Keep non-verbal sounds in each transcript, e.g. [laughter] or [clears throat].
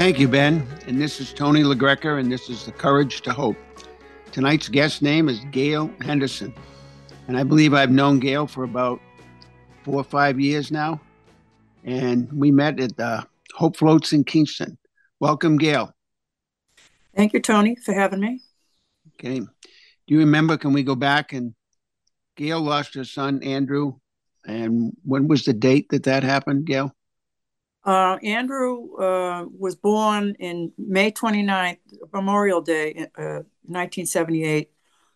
Thank you, Ben. And this is Tony LaGreca, and this is The Courage to Hope. Tonight's guest name is Gayle Henderson. And I believe I've known Gayle for about four or five years now. And we met at the Hope Floats in Kingston. Welcome, Gayle. Thank you, Tony, for having me. Okay. Do you remember? Can we go back and Gayle lost her son, Andrew. And when was the date that that happened, Gayle? Uh, Andrew uh, was born in May 29th, Memorial Day, uh, 1978.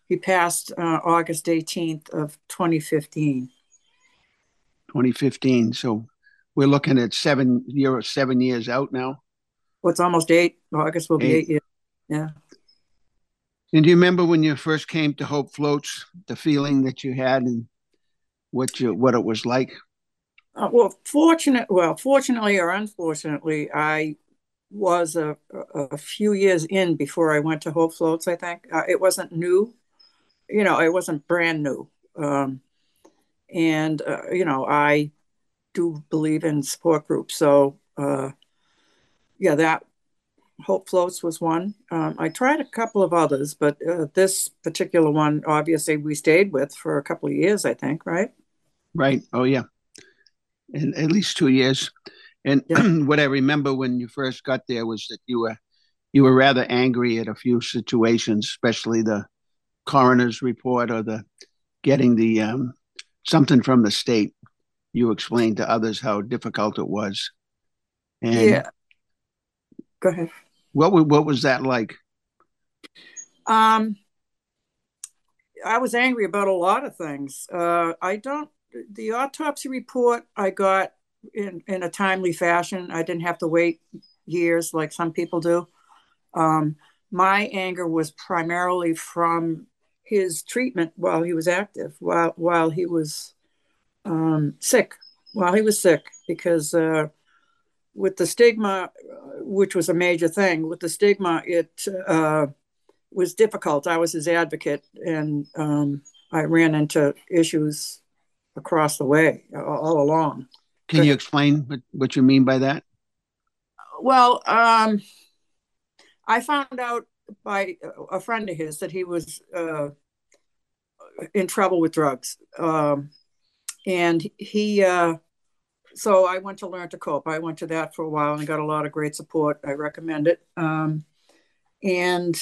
He passed uh, August 18th of 2015. 2015. So we're looking at seven year seven years out now. Well, it's almost eight. August will be eight, eight years. Yeah. And do you remember when you first came to Hope Floats, the feeling that you had and what you what it was like? Uh, well, fortunate. Well, fortunately or unfortunately, I was a, a few years in before I went to Hope Floats. I think uh, it wasn't new, you know, it wasn't brand new. Um, and uh, you know, I do believe in support groups. So, uh, yeah, that Hope Floats was one. Um, I tried a couple of others, but uh, this particular one, obviously, we stayed with for a couple of years. I think, right? Right. Oh yeah in at least two years. And yeah. [clears throat] what I remember when you first got there was that you were you were rather angry at a few situations, especially the coroner's report or the getting the um, something from the state. You explained to others how difficult it was. And yeah. Go ahead. What what was that like? Um, I was angry about a lot of things. Uh, I don't the autopsy report I got in, in a timely fashion. I didn't have to wait years like some people do. Um, my anger was primarily from his treatment while he was active, while while he was um, sick, while he was sick, because uh, with the stigma, which was a major thing, with the stigma, it uh, was difficult. I was his advocate, and um, I ran into issues across the way all along. Can you explain what, what you mean by that? Well, um, I found out by a friend of his that he was uh, in trouble with drugs. Um, and he, uh, so I went to Learn to Cope. I went to that for a while and got a lot of great support. I recommend it. Um, and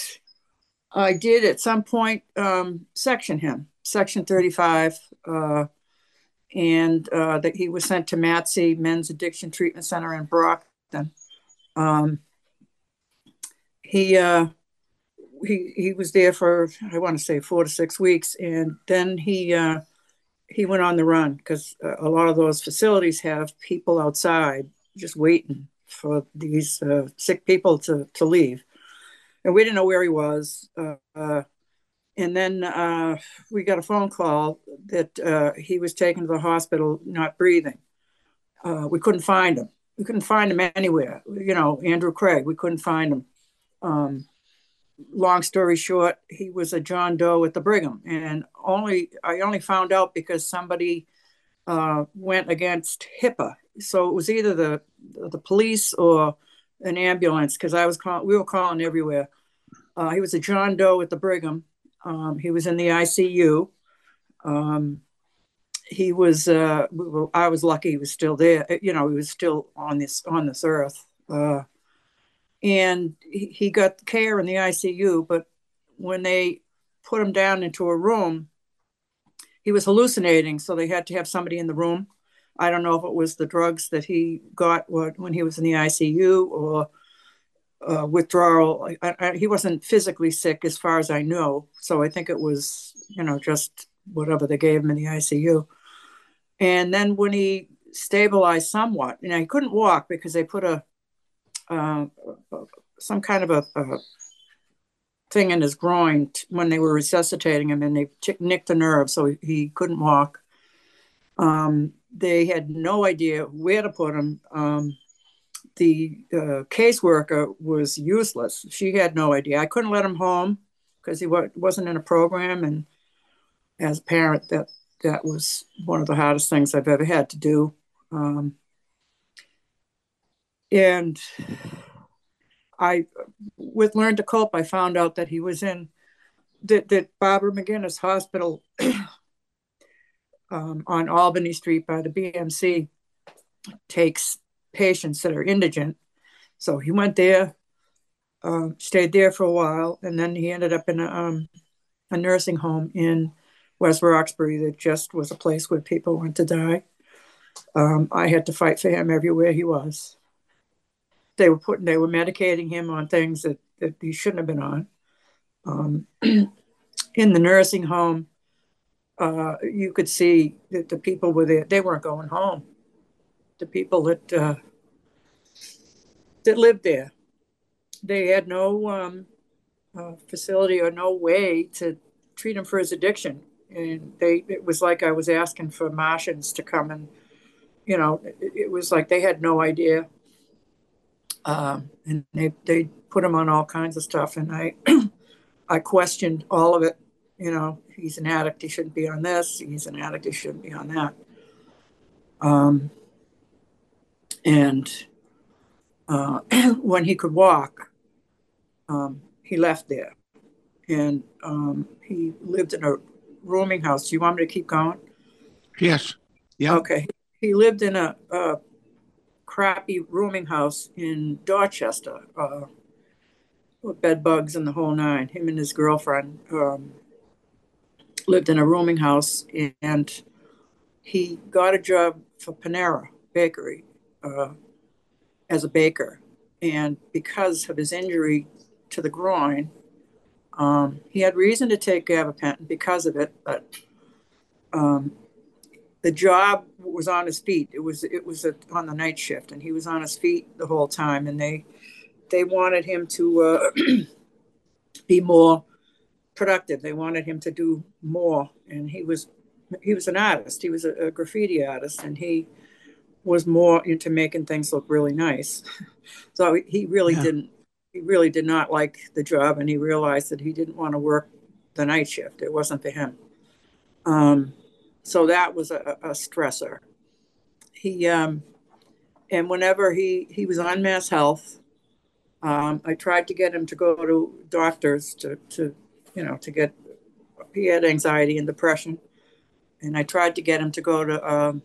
I did at some point um, section him, section 35. Uh, and uh, that he was sent to MATC Men's Addiction Treatment Center in Brockton. Um, he uh, he he was there for I want to say four to six weeks, and then he uh, he went on the run because a lot of those facilities have people outside just waiting for these uh, sick people to to leave, and we didn't know where he was. And then uh, we got a phone call that uh, he was taken to the hospital not breathing. Uh, we couldn't find him. We couldn't find him anywhere. You know, Andrew Craig, we couldn't find him. Um, long story short, he was a John Doe at the Brigham, and only I only found out because somebody uh, went against HIPAA. So it was either the the police or an ambulance because I was we were calling everywhere. Uh, he was a John Doe at the Brigham um, he was in the ICU. Um, he was. Uh, I was lucky he was still there. You know, he was still on this on this earth, uh, and he, he got care in the ICU. But when they put him down into a room, he was hallucinating. So they had to have somebody in the room. I don't know if it was the drugs that he got when he was in the ICU or uh, withdrawal. I, I, he wasn't physically sick, as far as I know. So I think it was, you know, just whatever they gave him in the ICU. And then when he stabilized somewhat, you know, he couldn't walk because they put a, uh, some kind of a, a thing in his groin when they were resuscitating him, and they nicked the nerve, so he, he couldn't walk. Um, they had no idea where to put him. Um, the uh, caseworker was useless. She had no idea. I couldn't let him home because he wasn't in a program, and as a parent, that that was one of the hardest things I've ever had to do. Um, and I, with Learn to Cope, I found out that he was in that, that Barbara McInnis Hospital [clears throat] um, on Albany Street by the BMC takes patients that are indigent. So he went there, um, stayed there for a while, and then he ended up in a, um, a nursing home in West Roxbury that just was a place where people went to die. Um, I had to fight for him everywhere he was. They were putting, they were medicating him on things that, that he shouldn't have been on. Um, [clears throat] in the nursing home, uh, you could see that the people were there. They weren't going home. The people that uh, that lived there, they had no um, uh, facility or no way to treat him for his addiction. And they, it was like I was asking for Martians to come and, you know, it, it was like they had no idea. Um, and they they put him on all kinds of stuff, and I [clears throat] I questioned all of it you know, he's an addict, he shouldn't be on this, he's an addict, he shouldn't be on that. Um, and uh, [clears throat] when he could walk, um, he left there. And um, he lived in a rooming house. Do you want me to keep going? Yes. Yeah. Okay. He lived in a, a crappy rooming house in Dorchester, uh, with bed bugs and the whole nine. Him and his girlfriend. Um, lived in a rooming house and he got a job for Panera Bakery uh, as a baker. And because of his injury to the groin, um, he had reason to take gabapentin because of it, but um, the job was on his feet. It was it was a, on the night shift, and he was on his feet the whole time. And they they wanted him to uh, [clears throat] be more productive. They wanted him to do more, and he was he was an artist. He was a, a graffiti artist, and he was more into making things look really nice. [laughs] so he really yeah. didn't. He really did not like the job, and he realized that he didn't want to work the night shift. It wasn't for him. Um, so that was a, a stressor. He um, and whenever he he was on Mass Health, um, I tried to get him to go to doctors to to you know, to get, he had anxiety and depression. And I tried to get him to go to um,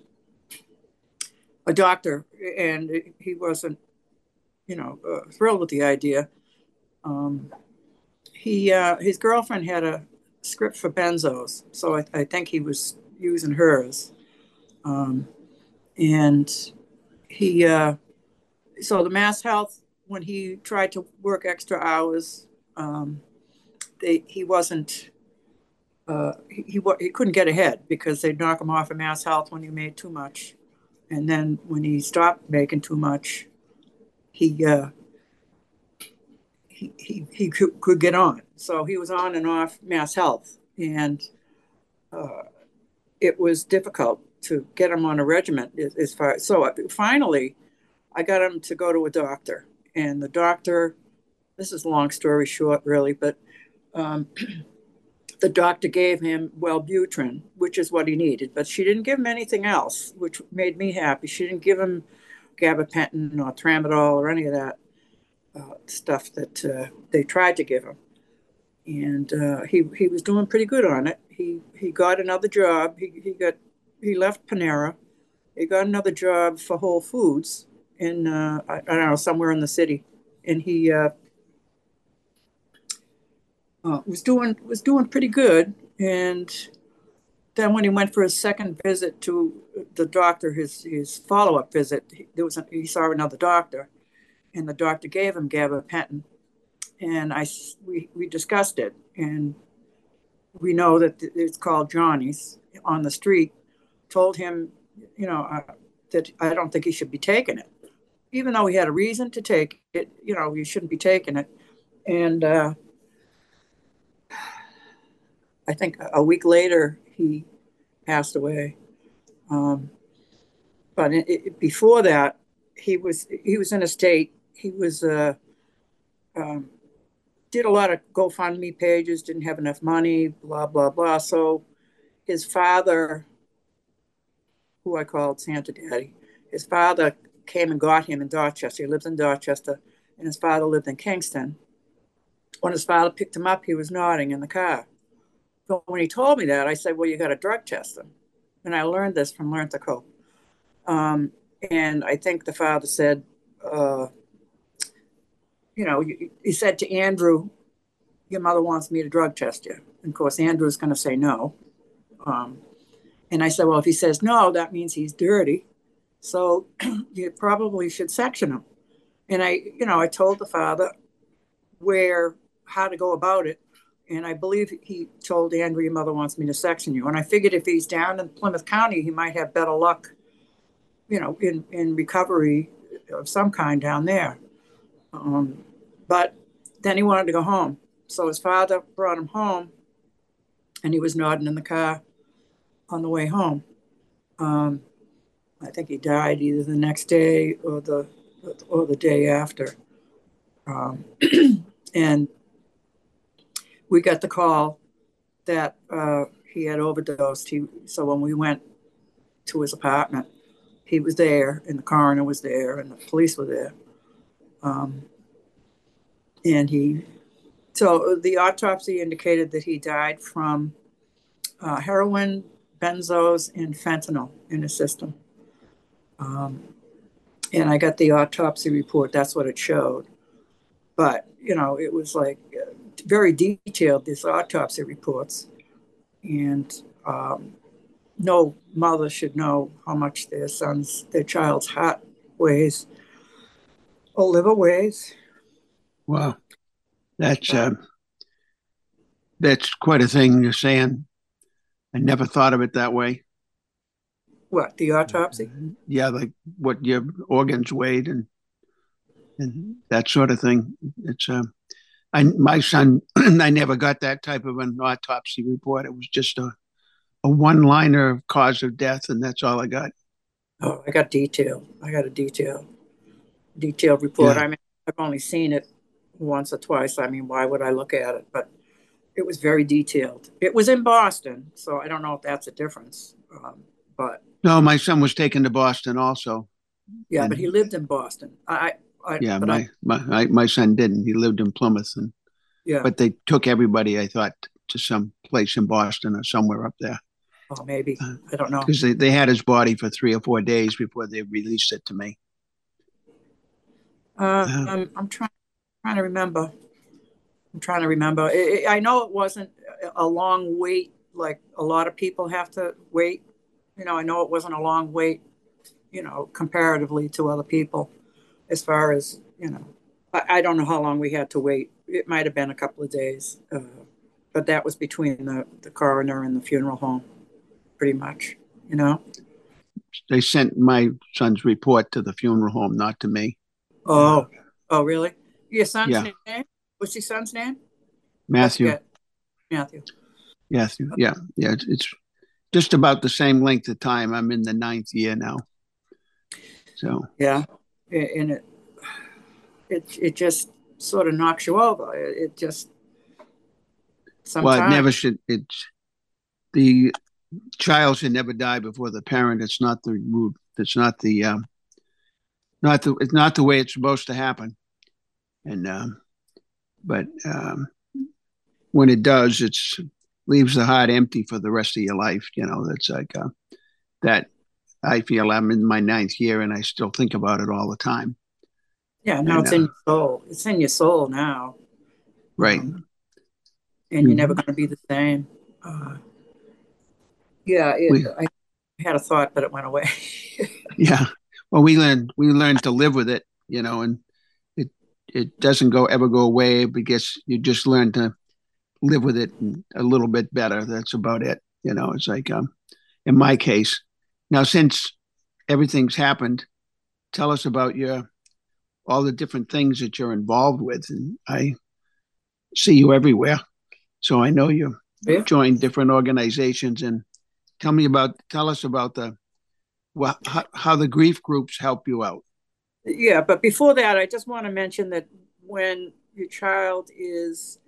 a doctor, and he wasn't, you know, uh, thrilled with the idea. Um, he, uh, his girlfriend had a script for benzos, so I, I think he was using hers. Um, and he, uh, so the Mass Health, when he tried to work extra hours, um, they, he wasn't uh, he, he, he couldn't get ahead because they'd knock him off of mass health when he made too much and then when he stopped making too much he uh, he, he, he could, could get on. So he was on and off mass health. And uh, it was difficult to get him on a regiment as far so finally i got him to go to a doctor. And the doctor this is long story short really but um, the doctor gave him Wellbutrin, which is what he needed, but she didn't give him anything else, which made me happy. She didn't give him gabapentin or tramadol or any of that uh, stuff that uh, they tried to give him. And uh, he he was doing pretty good on it. He he got another job. He he got he left Panera. He got another job for Whole Foods in uh, I, I, don't know somewhere in the city, and he uh, was doing was doing pretty good. And then when he went for his second visit to the doctor, his his follow up visit, there was a, he saw another doctor, and the doctor gave him gabapentin, and I we we discussed it, and we know that it's called Johnny's on the street. Told him, you know, uh, that I don't think he should be taking it, even though he had a reason to take it, you know, he shouldn't be taking it. And uh, I think a week later he passed away. Um, but it, it, before that, he was he was in a state. He was uh, um, did a lot of GoFundMe pages. Didn't have enough money. Blah blah blah. So his father, who I called Santa Daddy, his father came and got him in Dorchester. He lives in Dorchester, and his father lived in Kingston. When his father picked him up, he was nodding in the car. But when he told me that, I said, Well, you got to drug test him. And I learned this from Learn to Cope. Um, and I think the father said, uh, you know, he said to Andrew, Your mother wants me to drug test you. And of course, Andrew's going to say no. Um, and I said, Well, if he says no, that means he's dirty. So [clears throat] you probably should section him. And I, you know, I told the father where, how to go about it and I believe he told Andrew, your mother wants me to section you. And I figured if he's down in Plymouth County, he might have better luck, you know, in, in recovery of some kind down there. Um, but then he wanted to go home. So his father brought him home and he was nodding in the car on the way home. Um, I think he died either the next day or the or the day after. Um, [clears throat] and we got the call that uh, he had overdosed. He so when we went to his apartment, he was there, and the coroner was there, and the police were there. Um, and he, so the autopsy indicated that he died from uh, heroin, benzos, and fentanyl in his system. Um, and I got the autopsy report. That's what it showed. But you know, it was like uh, very detailed, these autopsy reports. And um, no mother should know how much their son's, their child's heart weighs or liver weighs. Wow. That's, uh, that's quite a thing you're saying. I never thought of it that way. What, the autopsy? Yeah, like what your organs weighed and and that sort of thing. It's um, I, my son, [clears throat] I never got that type of an autopsy report. It was just a, a one liner of cause of death, and that's all I got. Oh, I got detail. I got a detail, detailed report. Yeah. I mean, I've only seen it once or twice. I mean, why would I look at it? But it was very detailed. It was in Boston, so I don't know if that's a difference. Um, but no, my son was taken to Boston also. Yeah, and, but he lived in Boston. I I, yeah, my, I, my my son didn't. He lived in Plymouth, and yeah, but they took everybody. I thought to some place in Boston or somewhere up there. Oh, maybe uh, I don't know because they, they had his body for three or four days before they released it to me. Uh, uh, I'm, I'm trying trying to remember. I'm trying to remember. It, it, I know it wasn't a long wait like a lot of people have to wait. You know, I know it wasn't a long wait. You know, comparatively to other people as far as you know I, I, don't know how long we had to wait. It might have been a couple of days uh, but that was between the, the coroner and the funeral home pretty much you know? They sent my son's report to the funeral home not to me. Oh oh really? Your son's yeah. name? What's your son's name? Matthew. Matthew. Matthew. Yeah yeah it's, it's just about the same length of time. I'm in the ninth year now. So. Yeah and it it it just sort of knocks you over. It, it just sometimes. Well, it never should. It's the child should never die before the parent. It's not the root. It's not the um, not the. It's not the way it's supposed to happen. And um, but um, when it does, it's leaves the heart empty for the rest of your life. You know, that's like uh, that I feel I'm in my ninth year and I still think about it all the time. Yeah, now and, it's in uh, your soul. It's in your soul now. Right. Um, and mm-hmm. you're never going to be the same. Uh, yeah, it, we, I had a thought, but it went away. [laughs] yeah. Well, we learned we learned to live with it, you know, and it it doesn't go ever go away because you just learn to live with it a little bit better. That's about it. You know, it's like um, in my case, now, since everything's happened, tell us about your all the different things that you're involved with, and I see you everywhere. So I know you yeah. joined different organizations. And tell me about, tell us about the, well, how, how the grief groups help you out. Yeah, but before that, I just want to mention that when your child is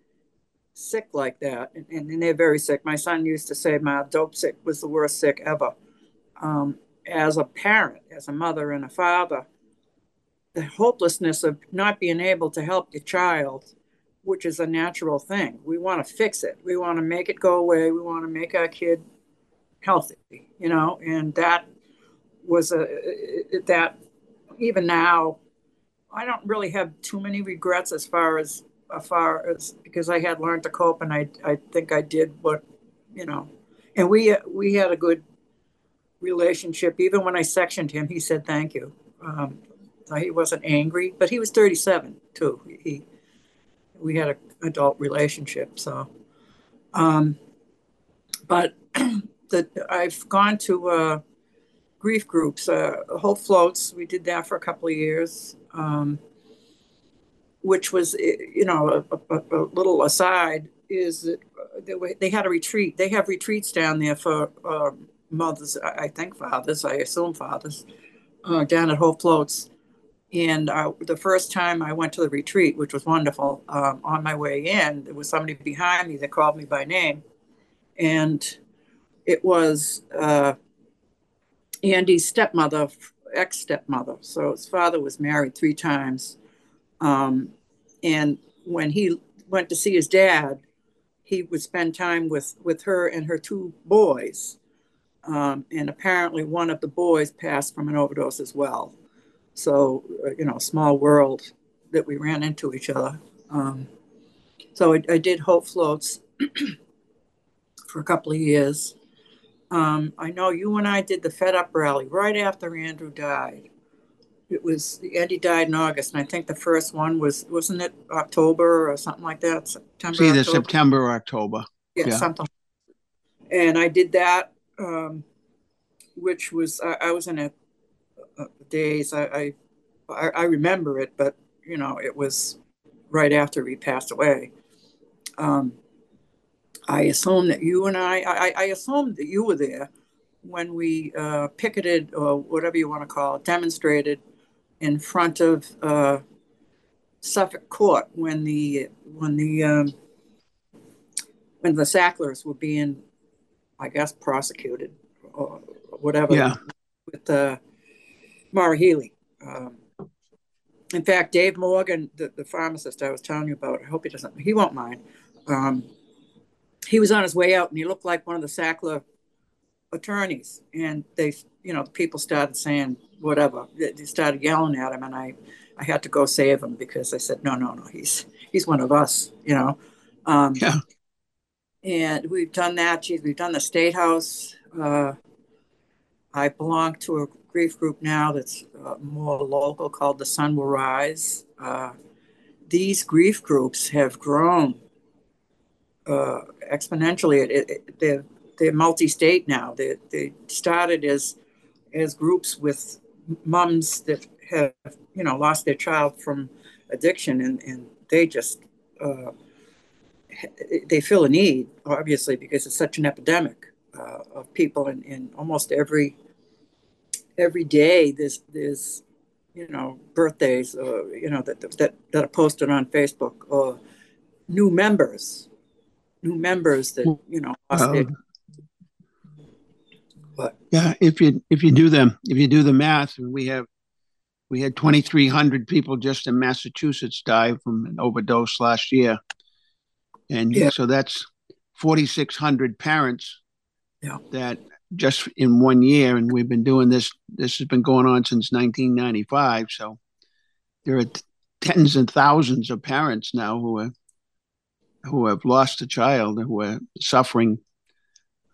sick like that, and, and they're very sick. My son used to say my dope sick was the worst sick ever. Um, as a parent, as a mother and a father, the hopelessness of not being able to help your child, which is a natural thing. We want to fix it. We want to make it go away. We want to make our kid healthy, you know, and that was a that even now I don't really have too many regrets as far as as far as because I had learned to cope and I I think I did what you know and we we had a good relationship. Even when I sectioned him he said thank you. Um, he wasn't angry but he was 37 too. He we had an adult relationship so um, but [clears throat] that I've gone to uh, grief groups uh, Hope Floats we did that for a couple of years um, which was, you know, a, a, a little aside, is that they, they, had a retreat. They have retreats down there for uh, mothers, I think fathers, I assume fathers, uh, down at Hope Floats. And uh, the first time I went to the retreat, which was wonderful, um, on my way in, there was somebody behind me that called me by name. And it was uh, Andy's stepmother ex stepmother. So his father was married three times. Um, and when he went to see his dad, he would spend time with, with her and her two boys. Um, and apparently, one of the boys passed from an overdose as well. So, uh, you know, small world that we ran into each other. Um, so I, I, did Hope Floats [clears throat] for a couple of years. Um, I know you and I did the Fed Up rally right after Andrew died. It was Andy died in August, and I think the first one was wasn't it October or something like that? September. It's either October? September or October. Yeah, yeah, something. And I did that, um, which was I, I was in a, a. I, I I remember it, but you know it was right after he passed away. Um, I assume that you and I, I, I assumed that you were there when we uh, picketed or whatever you want to call it, demonstrated in front of uh, Suffolk Court when the when the um, when the Sacklers were being, I guess, prosecuted or whatever. Yeah. With uh, Maura Healey. Um, in fact, Dave Morgan, the, the pharmacist I was telling you about, I hope he doesn't, he won't mind. Um, he was on his way out and he looked like one of the Sackler attorneys. And they, you know, people started saying whatever. They started yelling at him, and I, I had to go save him because I said, no, no, no, he's he's one of us, you know. Um, yeah. And we've done that. Geez, we've done the State House. Uh, I belong to a grief group now that's uh, more local called The Sun Will Rise. Uh, these grief groups have grown uh, exponentially. It, it, they're, they're multi-state now. They, they started as as groups with moms that have you know lost their child from addiction, and, and they just uh, they feel a need, obviously, because it's such an epidemic uh, of people in, in almost every every day. There's there's you know birthdays, uh, you know that that that are posted on Facebook, or new members new members that you know um, but yeah if you if you do them if you do the math we have we had 2300 people just in massachusetts die from an overdose last year and yeah. so that's 4600 parents yeah. that just in one year and we've been doing this this has been going on since 1995 so there are t- tens and thousands of parents now who are who have lost a child, who are suffering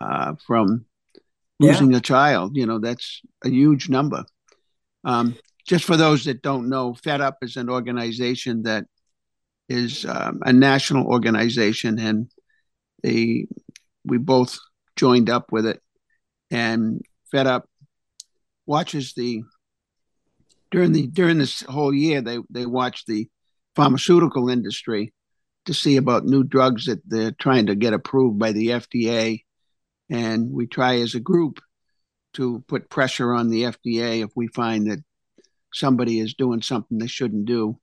uh, from losing yeah. a child. You know, that's a huge number. Um, just for those that don't know, Fed Up is an organization that is um, a national organization, and they we both joined up with it. And Fed Up watches the during the during this whole year, they they watched the pharmaceutical industry to see about new drugs that they're trying to get approved by the FDA, and we try as a group to put pressure on the FDA if we find that somebody is doing something they shouldn't do.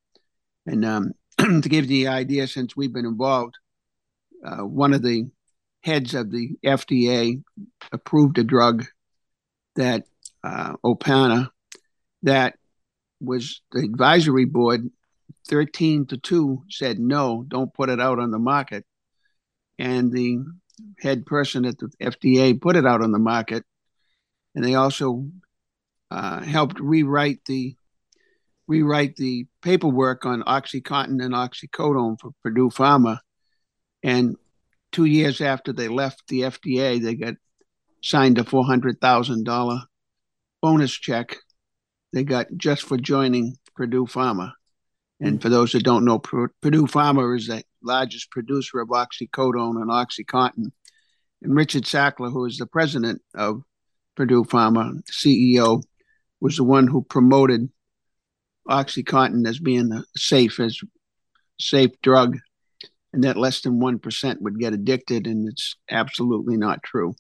And um, [clears throat] to give you the idea, since we've been involved, uh, one of the heads of the FDA approved a drug that uh, Opana that was the advisory board 13 to 2 said no don't put it out on the market. And the head person at the fda put it out on the market. And they also uh, helped rewrite the rewrite the paperwork on oxycontin and oxycodone for purdue pharma and two years after they left the fda they got signed a $400000 bonus check they got just for joining Purdue Pharma. And for those that don't know, Purdue Pharma is the largest producer of oxycodone and OxyContin. And Richard Sackler, who is the president of Purdue Pharma, CEO, was the one who promoted OxyContin as being a safe as safe drug, and that less than one percent would get addicted, and it's absolutely not true.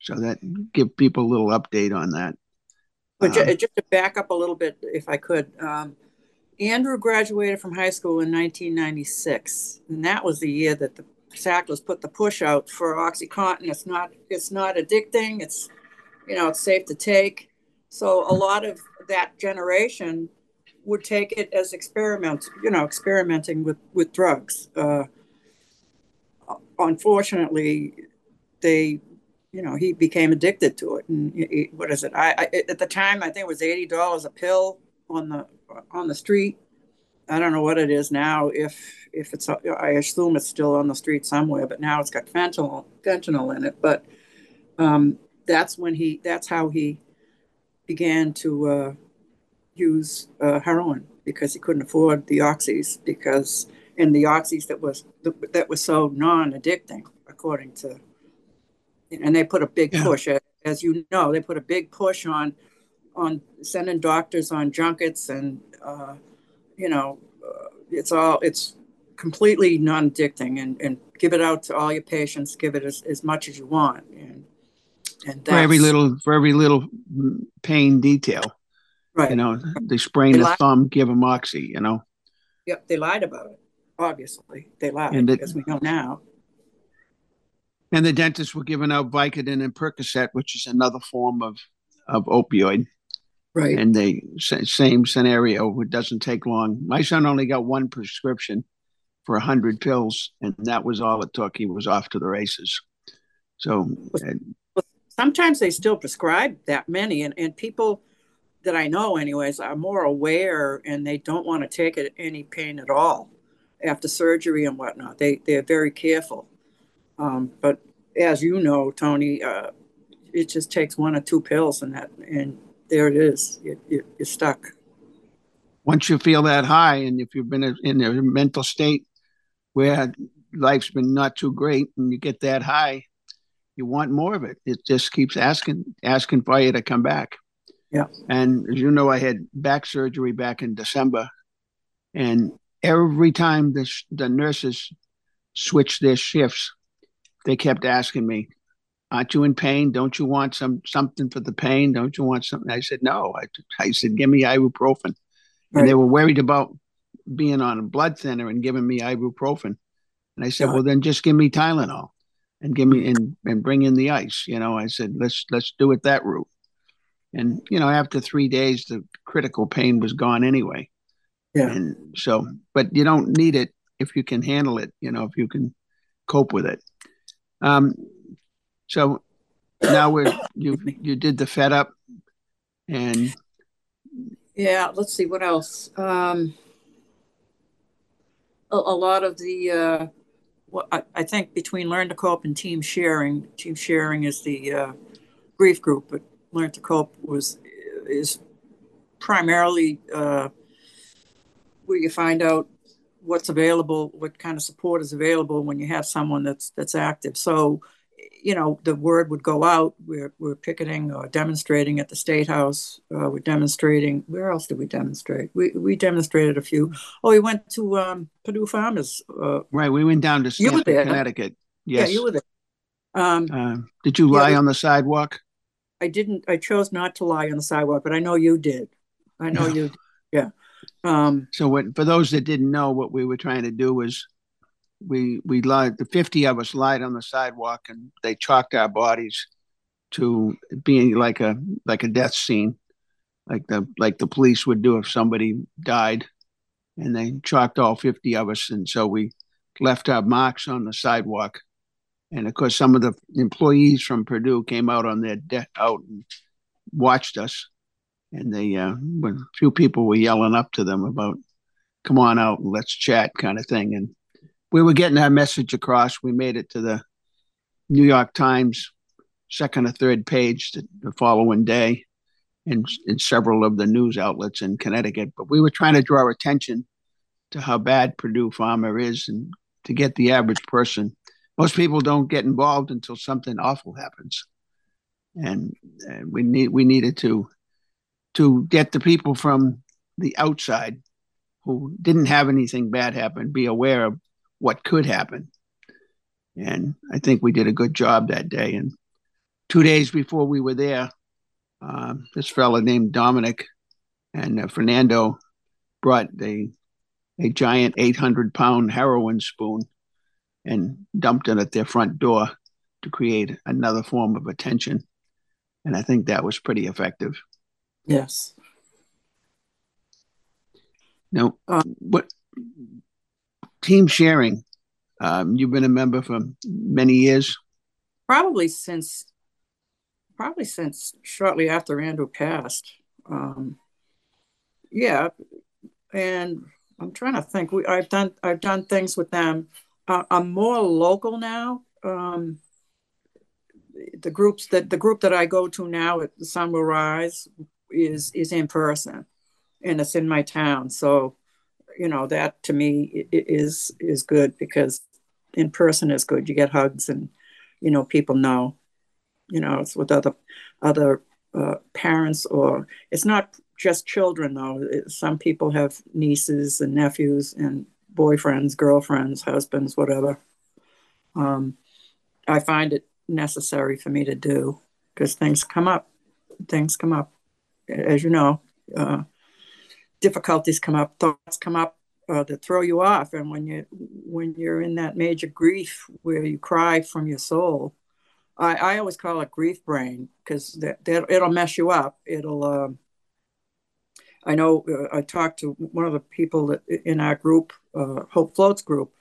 So that give people a little update on that. But um, just to back up a little bit, if I could, um, Andrew graduated from high school in 1996, and that was the year that the Sacklers put the push out for OxyContin. It's not it's not addicting. It's you know it's safe to take. So a lot of that generation would take it as experiments, you know, experimenting with with drugs. Uh, unfortunately, they you know, he became addicted to it. And he, what is it? I, I, at the time I think it was eighty dollars a pill on the on the street. I don't know what it is now. If if it's, I assume it's still on the street somewhere. But now it's got fentanyl fentanyl in it. But um, that's when he. That's how he began to uh, use uh, heroin because he couldn't afford the oxys because and the oxys that was that was so non-addicting according to and they put a big yeah. push, as you know, they put a big push on on sending doctors on junkets, and uh, you know, uh, it's all it's completely non-addicting, and and give it out to all your patients, give it as, as much as you want, and and for every little for every little pain detail, right? You know, they sprain the thumb, give them oxy, you know. Yep, they lied about it. Obviously, they lied and because we know now and the dentists were giving out Vicodin and Percocet, which is another form of of opioid. Right. And the same scenario. It doesn't take long. My son only got one prescription for a hundred pills, and that was all it took. He was off to the races. So well, uh, sometimes they still prescribe that many, and, and people that I know, anyways, are more aware and they don't want to take it any pain at all after surgery and whatnot. They they're very careful. Um, but as you know, Tony, uh, it just takes one or two pills, and that, and there it is. You, you, you're stuck. Once you feel that high, and if you've been in a mental state where life's been not too great, and you get that high, you want more of it. It just keeps asking, asking for you to come back. Yeah. And as you know, I had back surgery back in December, and every time the the nurses switched their shifts, they kept asking me, "Aren't you in pain? Don't you want some something for the pain? Don't you want something?" I said, "No." I, I said, "Give me ibuprofen," right. and they were worried about being on a blood thinner and giving me ibuprofen. And I said, "Well, then just give me Tylenol and give me and and bring in the ice." You know, I said, "Let's let's do it that route." And you know, after three days, the critical pain was gone anyway. Yeah. And so, but you don't need it if you can handle it. You know, if you can cope with it. Um, so now we're you you did the fed up, and yeah, let's see what else. Um, a, a lot of the uh, well, I, I, think between Learn to Cope and Team Sharing, Team Sharing is the uh, grief group, but Learn to Cope was is primarily uh, where you find out what's available, what kind of support is available when you have someone that's that's active. So, you know, the word would go out. We're, we're picketing or demonstrating at the State House. Uh, we're demonstrating. Where else did we demonstrate? We, we demonstrated a few. Oh, we went to um, Purdue Pharma. Uh, right. We went down to Stamford, Connecticut. Yes. Yeah, you were there. Um, uh, did you lie yeah, on the sidewalk? I didn't. I chose not to lie on the sidewalk, but I know you did. I know you. [laughs] Yeah. Um, so, what for those that didn't know, what we were trying to do was we we lied the 50 of us lied on the sidewalk and they chalked our bodies to being like a like a death scene like the like the police would do if somebody died and they chalked all 50 of us and so we left our marks on the sidewalk and of course some of the employees from purdue came out on their deck out and watched us and they uh when a few people were yelling up to them about come on out and let's chat kind of thing and we were getting our message across. We made it to the New York Times second or third page the, the following day in, in several of the news outlets in Connecticut. But we were trying to draw attention to how bad Purdue Pharma is and to get the average person. Most people don't get involved until something awful happens. And, and we need we needed to to get the people from the outside who didn't have anything bad happen be aware of what could happen. And I think we did a good job that day. And two days before we were there, uh, this fellow named Domenic and uh, Fernando brought a, a giant 800 pound heroin spoon and dumped it at their front door to create another form of attention. And I think that was pretty effective. Yes. Now, um, what team sharing. Um, you've been a member for many years. Probably since, probably since shortly after Andrew passed. Um, yeah, and I'm trying to think. We I've done I've done things with them. I'm more local now. Um, the groups that the group that I go to now at the Sun Will Rise is is in person, and it's in my town. So you know that to me is is good because in person is good you get hugs and you know people know you know it's with other other uh, parents or it's not just children though it, some people have nieces and nephews and boyfriends girlfriends husbands whatever um, i find it necessary for me to do because things come up things come up as you know uh, difficulties come up, thoughts come up uh, that throw you off, and when you when you're in that major grief where you cry from your soul, I, I always call it grief brain because that, that it'll mess you up. It'll. Uh, I know uh, I talked to one of the people that in our group, uh, Hope Floats group.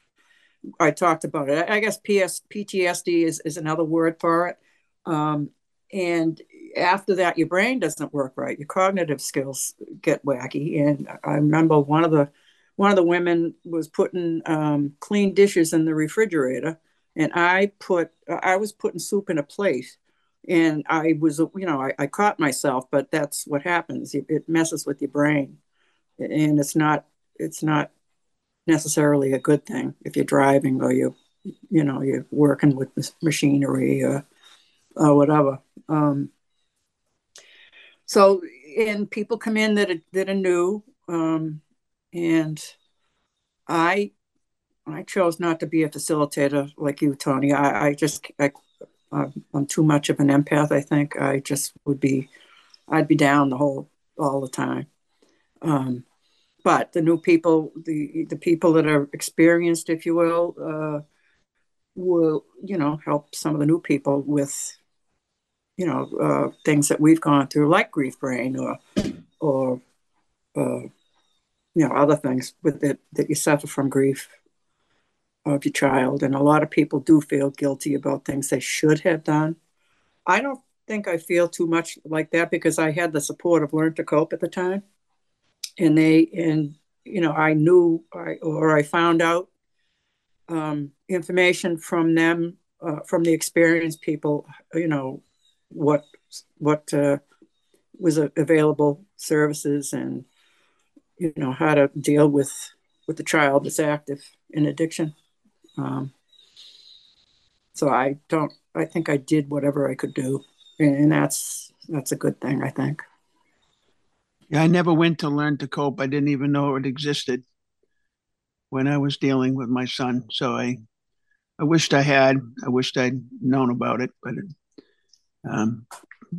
I talked about it. I, guess PS, PTSD is, is another word for it. Um, and after that your brain doesn't work right your cognitive skills get wacky and i remember one of the one of the women was putting um, clean dishes in the refrigerator and i put i was putting soup in a plate and i was you know i, I caught myself but that's what happens. It, messes with your brain. And it's not it's not necessarily a good thing if you're driving or you you know you're working with machinery or, or whatever. Um, so and people come in that are, that are new um, and i i chose not to be a facilitator like you tony. I, I just I, i'm too much of an empath i think. I just would be i'd be down the whole all the time. Um, but the new people the the people that are experienced if you will uh, will you know help some of the new people with you know uh, things that we've gone through, like grief brain or or uh, you know other things with it that you suffer from grief of your child, and a lot of people do feel guilty about things they should have done. I don't think I feel too much like that because I had the support of Learn to Cope at the time, and they and you know I knew I, or I found out um, information from them uh, from the experienced people, you know, what what uh, was available services and you know how to deal with with the child that's active in addiction. Um, so I don't. I think I did whatever I could do, and, that's that's a good thing. I think. Yeah, I never went to learn to cope. I didn't even know it existed when I was dealing with my son. So I, I wished I had. I wished I'd known about it, but um,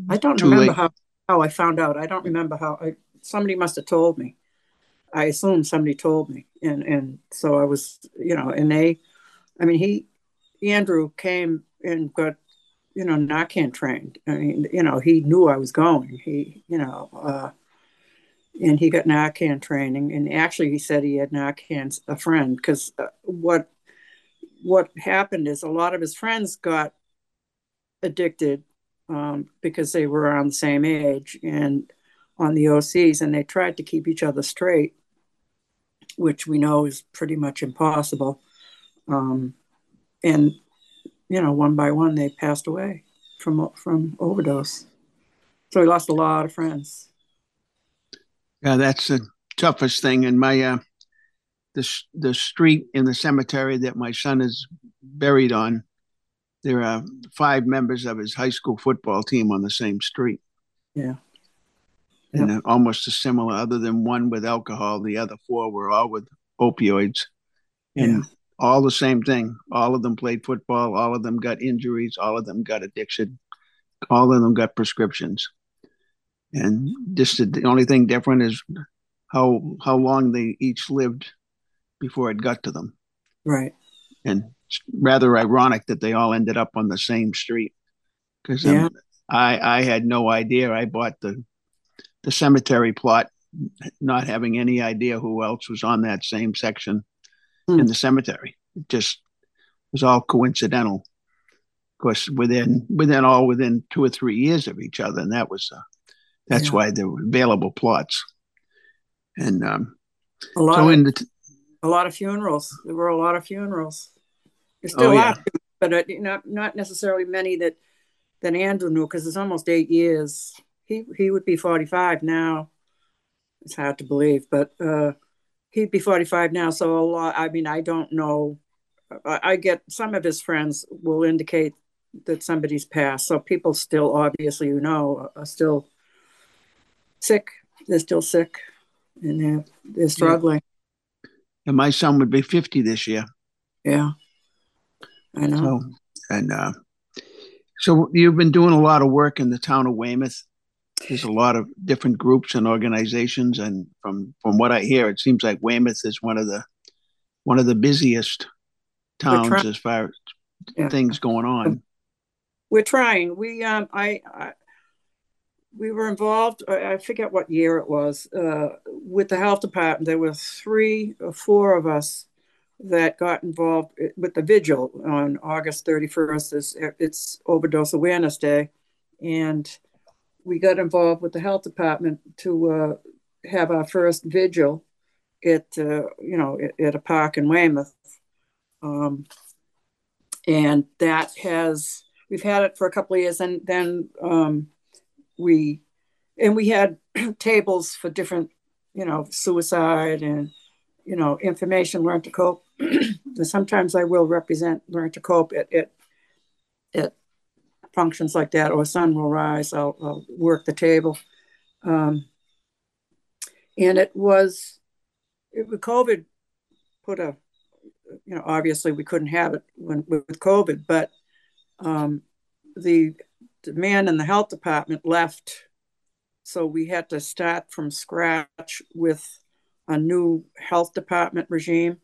I don't remember late. how how I found out. I don't remember how. I, somebody must have told me. I assume somebody told me, and and so I was, you know, and they, I mean, he, Andrew came and got, you know, Narcan trained. I mean, you know, he knew I was going. He, you know, uh, and he got Narcan training. And actually, he said he had Narcan a friend because uh, what what happened is a lot of his friends got addicted um, because they were around the same age and on the OCs, and they tried to keep each other straight which we know is pretty much impossible. Um, and you know, one by one, they passed away from from overdose. So we lost a lot of friends. Yeah, that's the toughest thing. And my uh, the the street in the cemetery that my son is buried on, there are five members of his high school football team on the same street. Yeah and yep. almost as similar, other than one with alcohol. The other four were all with opioids, and yeah. All the same thing. All of them played football. All of them got injuries. All of them got addiction. All of them got prescriptions. And just the only thing different is how how long they each lived before it got to them. Right. And it's rather ironic that they all ended up on the same street because um, yeah. I I had no idea. I bought the the cemetery plot, not having any idea who else was on that same section mm. in the cemetery. It just was all coincidental. Of course, within within all within two or three years of each other, and that was uh, that's yeah. why there were available plots. And um, a lot so of, the t- a lot of funerals. There were a lot of funerals. There still oh, yeah. but uh, not not necessarily many that that Andrew knew because it's almost eight years he he would be 45 now. It's hard to believe, but uh, he'd be 45 now. So a lot. I mean, I don't know. I, I get some of his friends will indicate that somebody's passed. So people still, obviously, you know, are still sick. They're still sick, and they're they're struggling. Yeah. And my son would be 50 this year. Yeah, I know. So, and uh, so you've been doing a lot of work in the town of Weymouth there's a lot of different groups and organizations, and from from what I hear, it seems like Weymouth is one of the one of the busiest towns as far as yeah. things going on. We're trying. We um I, I we were involved. I forget what year it was uh, with the health department. There were three or four of us that got involved with the vigil on August 31st. It's, it's Overdose Awareness Day, and we got involved with the health department to uh, have our first vigil at uh, you know at, a park in Weymouth, um, and that has we've had it for a couple of years, and then um, we and we had [clears throat] tables for different you know suicide and you know information learn to cope. [clears throat] Sometimes I will represent learn to cope at, at at functions like that, or sun will rise, I'll, I'll work the table. Um, and it was, it, COVID put a, you know, obviously we couldn't have it when, with COVID, but um, the, the man in the health department left. So we had to start from scratch with a new health department regime,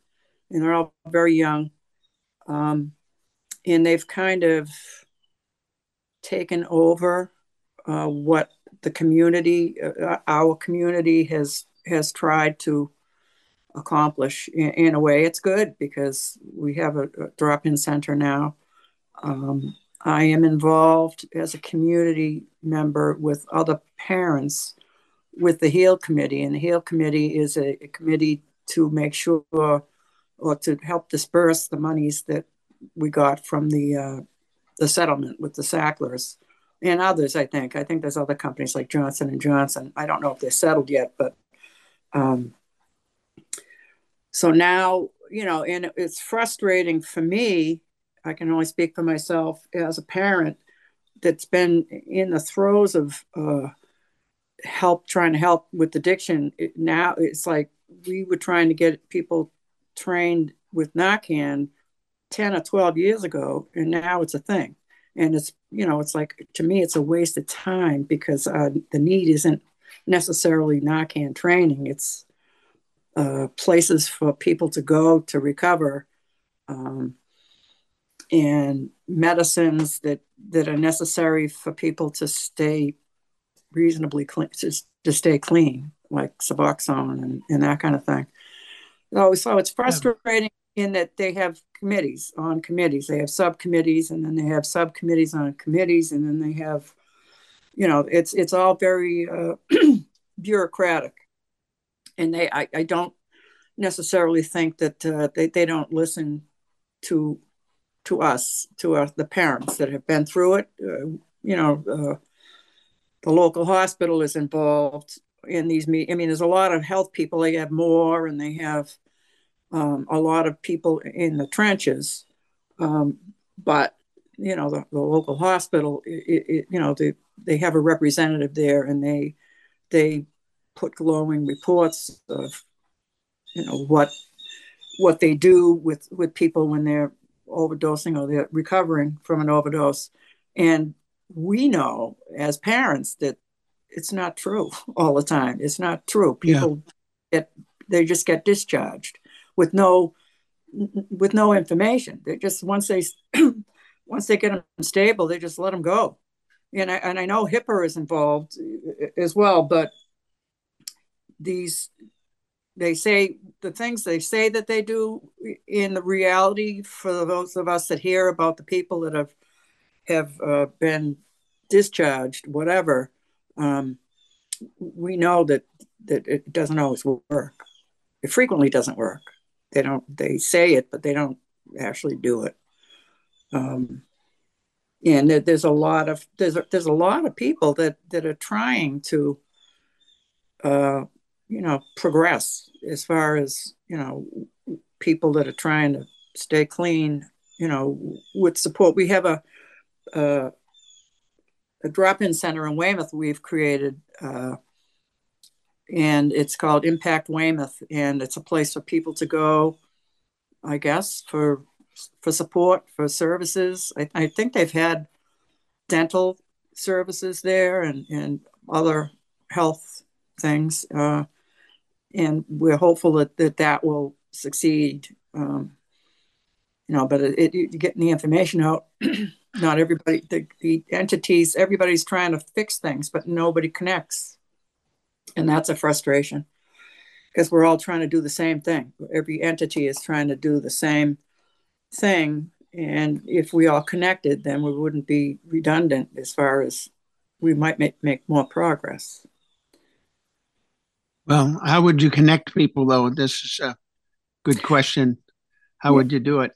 and they're all very young. Um, and they've kind of taken over uh, what the community, uh, our community has has tried to accomplish. In, in, a way, it's good because we have a, a drop-in center now. Um, I am involved as a community member with other parents with the HEAL committee, and the HEAL committee is a, a committee to make sure or to help disperse the monies that we got from the uh, the settlement with the Sacklers and others. I think I think there's other companies like Johnson and Johnson. I don't know if they're settled yet, but um, so now you know, and it's frustrating for me I can only speak for myself as a parent that's been in the throes of uh, help, trying to help with addiction. It, now it's like we were trying to get people trained with Narcan 10 or 12 years ago, and now it's a thing. And it's, you know, it's like, to me, it's a waste of time because uh, the need isn't necessarily Narcan training. It's uh, places for people to go to recover um, and medicines that, that are necessary for people to stay reasonably clean, to, to stay clean, like Suboxone and, and that kind of thing. So, so it's frustrating yeah. in that they have committees on committees. They have subcommittees, and then they have subcommittees on committees, and then they have, you know, it's it's all very uh, [clears throat] bureaucratic, and they I, I don't necessarily think that uh, they they don't listen to to us to our, the parents that have been through it. Uh, you know, uh, the local hospital is involved in these meetings. I mean, there's a lot of health people. They have more, and they have um, a lot of people in the trenches. Um, but you know, the, the local hospital, it, it, you know, they they have a representative there, and they they put glowing reports of you know what what they do with with people when they're overdosing or they're recovering from an overdose and we know as parents that it's not true [laughs] all the time. It's not true. People yeah. get they just get discharged with no with no information. They just once they [clears throat] once they get them stable, they just let them go. And I and I know HIPAA is involved as well, but these they say the things they say that they do in the reality for those of us that hear about the people that have have uh, been discharged, whatever, um, we know that that it doesn't always work. It frequently doesn't work. They don't. They say it, but they don't actually do it. Um, and there's a lot of there's a, there's a lot of people that that are trying to, uh, you know, progress as far as you know, people that are trying to stay clean. You know, with support. We have a, a a drop-in center in Weymouth we've created, uh, and it's called Impact Weymouth, and it's a place for people to go, I guess, for for support for services. I, I think they've had dental services there and and other health things, uh, and we're hopeful that that, that will succeed. Um, you know, but it, it, getting the information out [clears throat] not everybody the, the entities everybody's trying to fix things but nobody connects and that's a frustration because we're all trying to do the same thing. Every entity is trying to do the same thing. And if we all connected then we wouldn't be redundant as far as we might make, make more progress. Well how would you connect people though? This is a good question. How yeah. would you do it?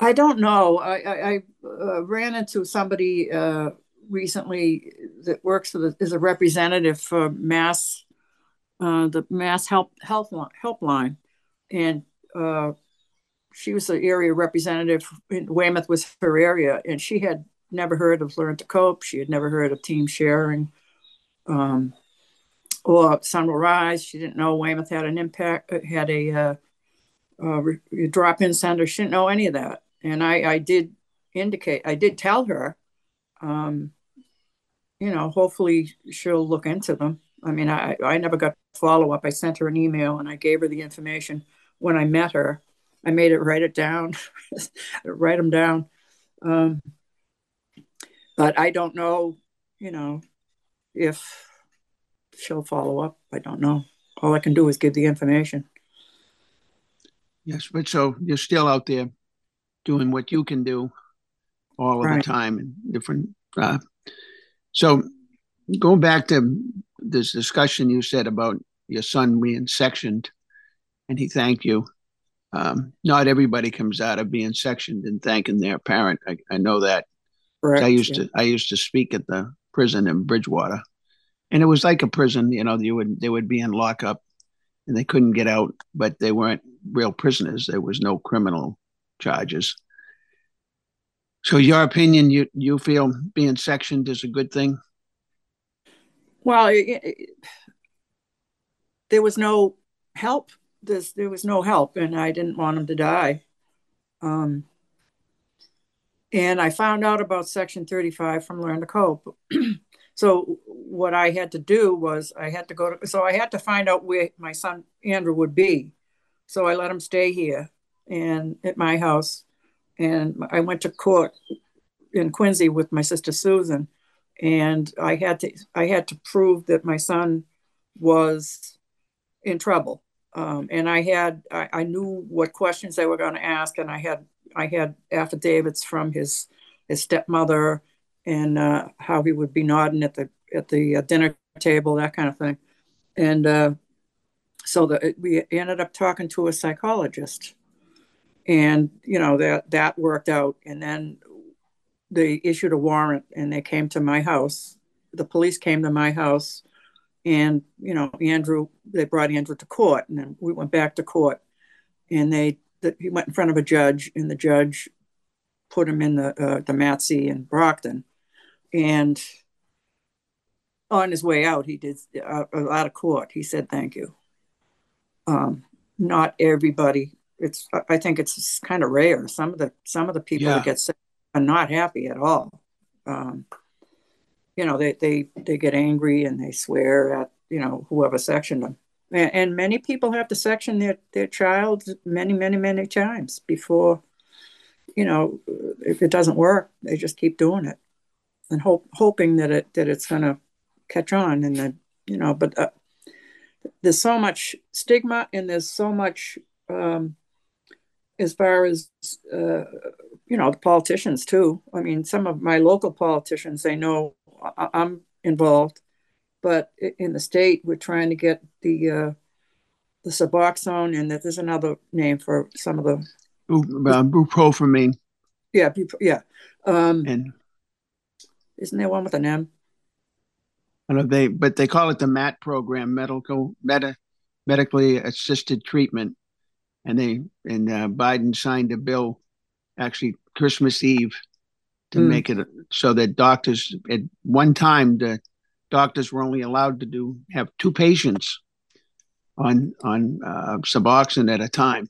I don't know. I, I, I uh, ran into somebody uh, recently that works for the, is a representative for Mass, uh, the Mass Help Health Helpline, and uh, she was the area representative. In Weymouth was her area, and she had never heard of Learn to Cope. She had never heard of team sharing. Um, or Sun Will Rise. She didn't know Weymouth had an impact, had a uh, uh, drop-in center. She didn't know any of that and I, I did indicate, I did tell her, um, you know, hopefully she'll look into them. I mean, I, I never got follow up. I sent her an email and I gave her the information when I met her. I made it write it down, [laughs] write them down. Um, but I don't know, you know, if she'll follow up. I don't know. All I can do is give the information. Yes, but so you're still out there doing what you can do all of the time and different. Uh, so going back to this discussion you said about your son being sectioned, and he thanked you. Um, not everybody comes out of being sectioned and thanking their parent. I, I know that. Correct, I used yeah. to I used to speak at the prison in Bridgewater, and it was like a prison. You know, you would they would be in lockup, and they couldn't get out, but they weren't real prisoners. There was no criminal charges. So, your opinion, you you feel being sectioned is a good thing? Well, it, it, there was no help. There was no help, and I didn't want him to die. Um, and I found out about Section 35 from Learn to Cope. so what I had to do was I had to go to, so I had to find out where my son Andrew would be. So I let him stay here and at my house. And I went to court in Quincy with my sister Susan. And I had to I had to prove that my son was in trouble. Um, and I had I, I knew what questions they were going to ask, and I had I had affidavits from his his stepmother and uh, how he would be nodding at the at the uh, dinner table, that kind of thing. And uh, so the, we ended up talking to a psychologist, and you know that that worked out. And then they issued a warrant, and they came to my house. The police came to my house, and you know Andrew. They brought Andrew to court, and then we went back to court, and they that he went in front of a judge, and the judge put him in the uh, the MATC in Brockton, and on his way out, he did uh, out of court. He said, "Thank you." Um, not everybody. It's I think it's kind of rare. Some of the some of the people yeah. that get sick are not happy at all. Um, you know, they they they get angry and they swear at you know whoever sectioned them and many people have to section their, their child many many many times before you know if it doesn't work they just keep doing it and hope hoping that it that it's going to catch on and then you know but uh, there's so much stigma and there's so much um, as far as uh, you know the politicians too i mean some of my local politicians they know i'm involved but in the state, we're trying to get the uh, the Suboxone, and that there's another name for some of the uh, bupropion. Yeah, yeah. Um, and isn't there one with an M? I know they, but they call it the MAT program, medical meta, medically assisted treatment, and they and uh, Biden signed a bill, actually Christmas Eve, to mm. make it so that doctors at one time the doctors were only allowed to do have two patients on on uh, Suboxone at a time,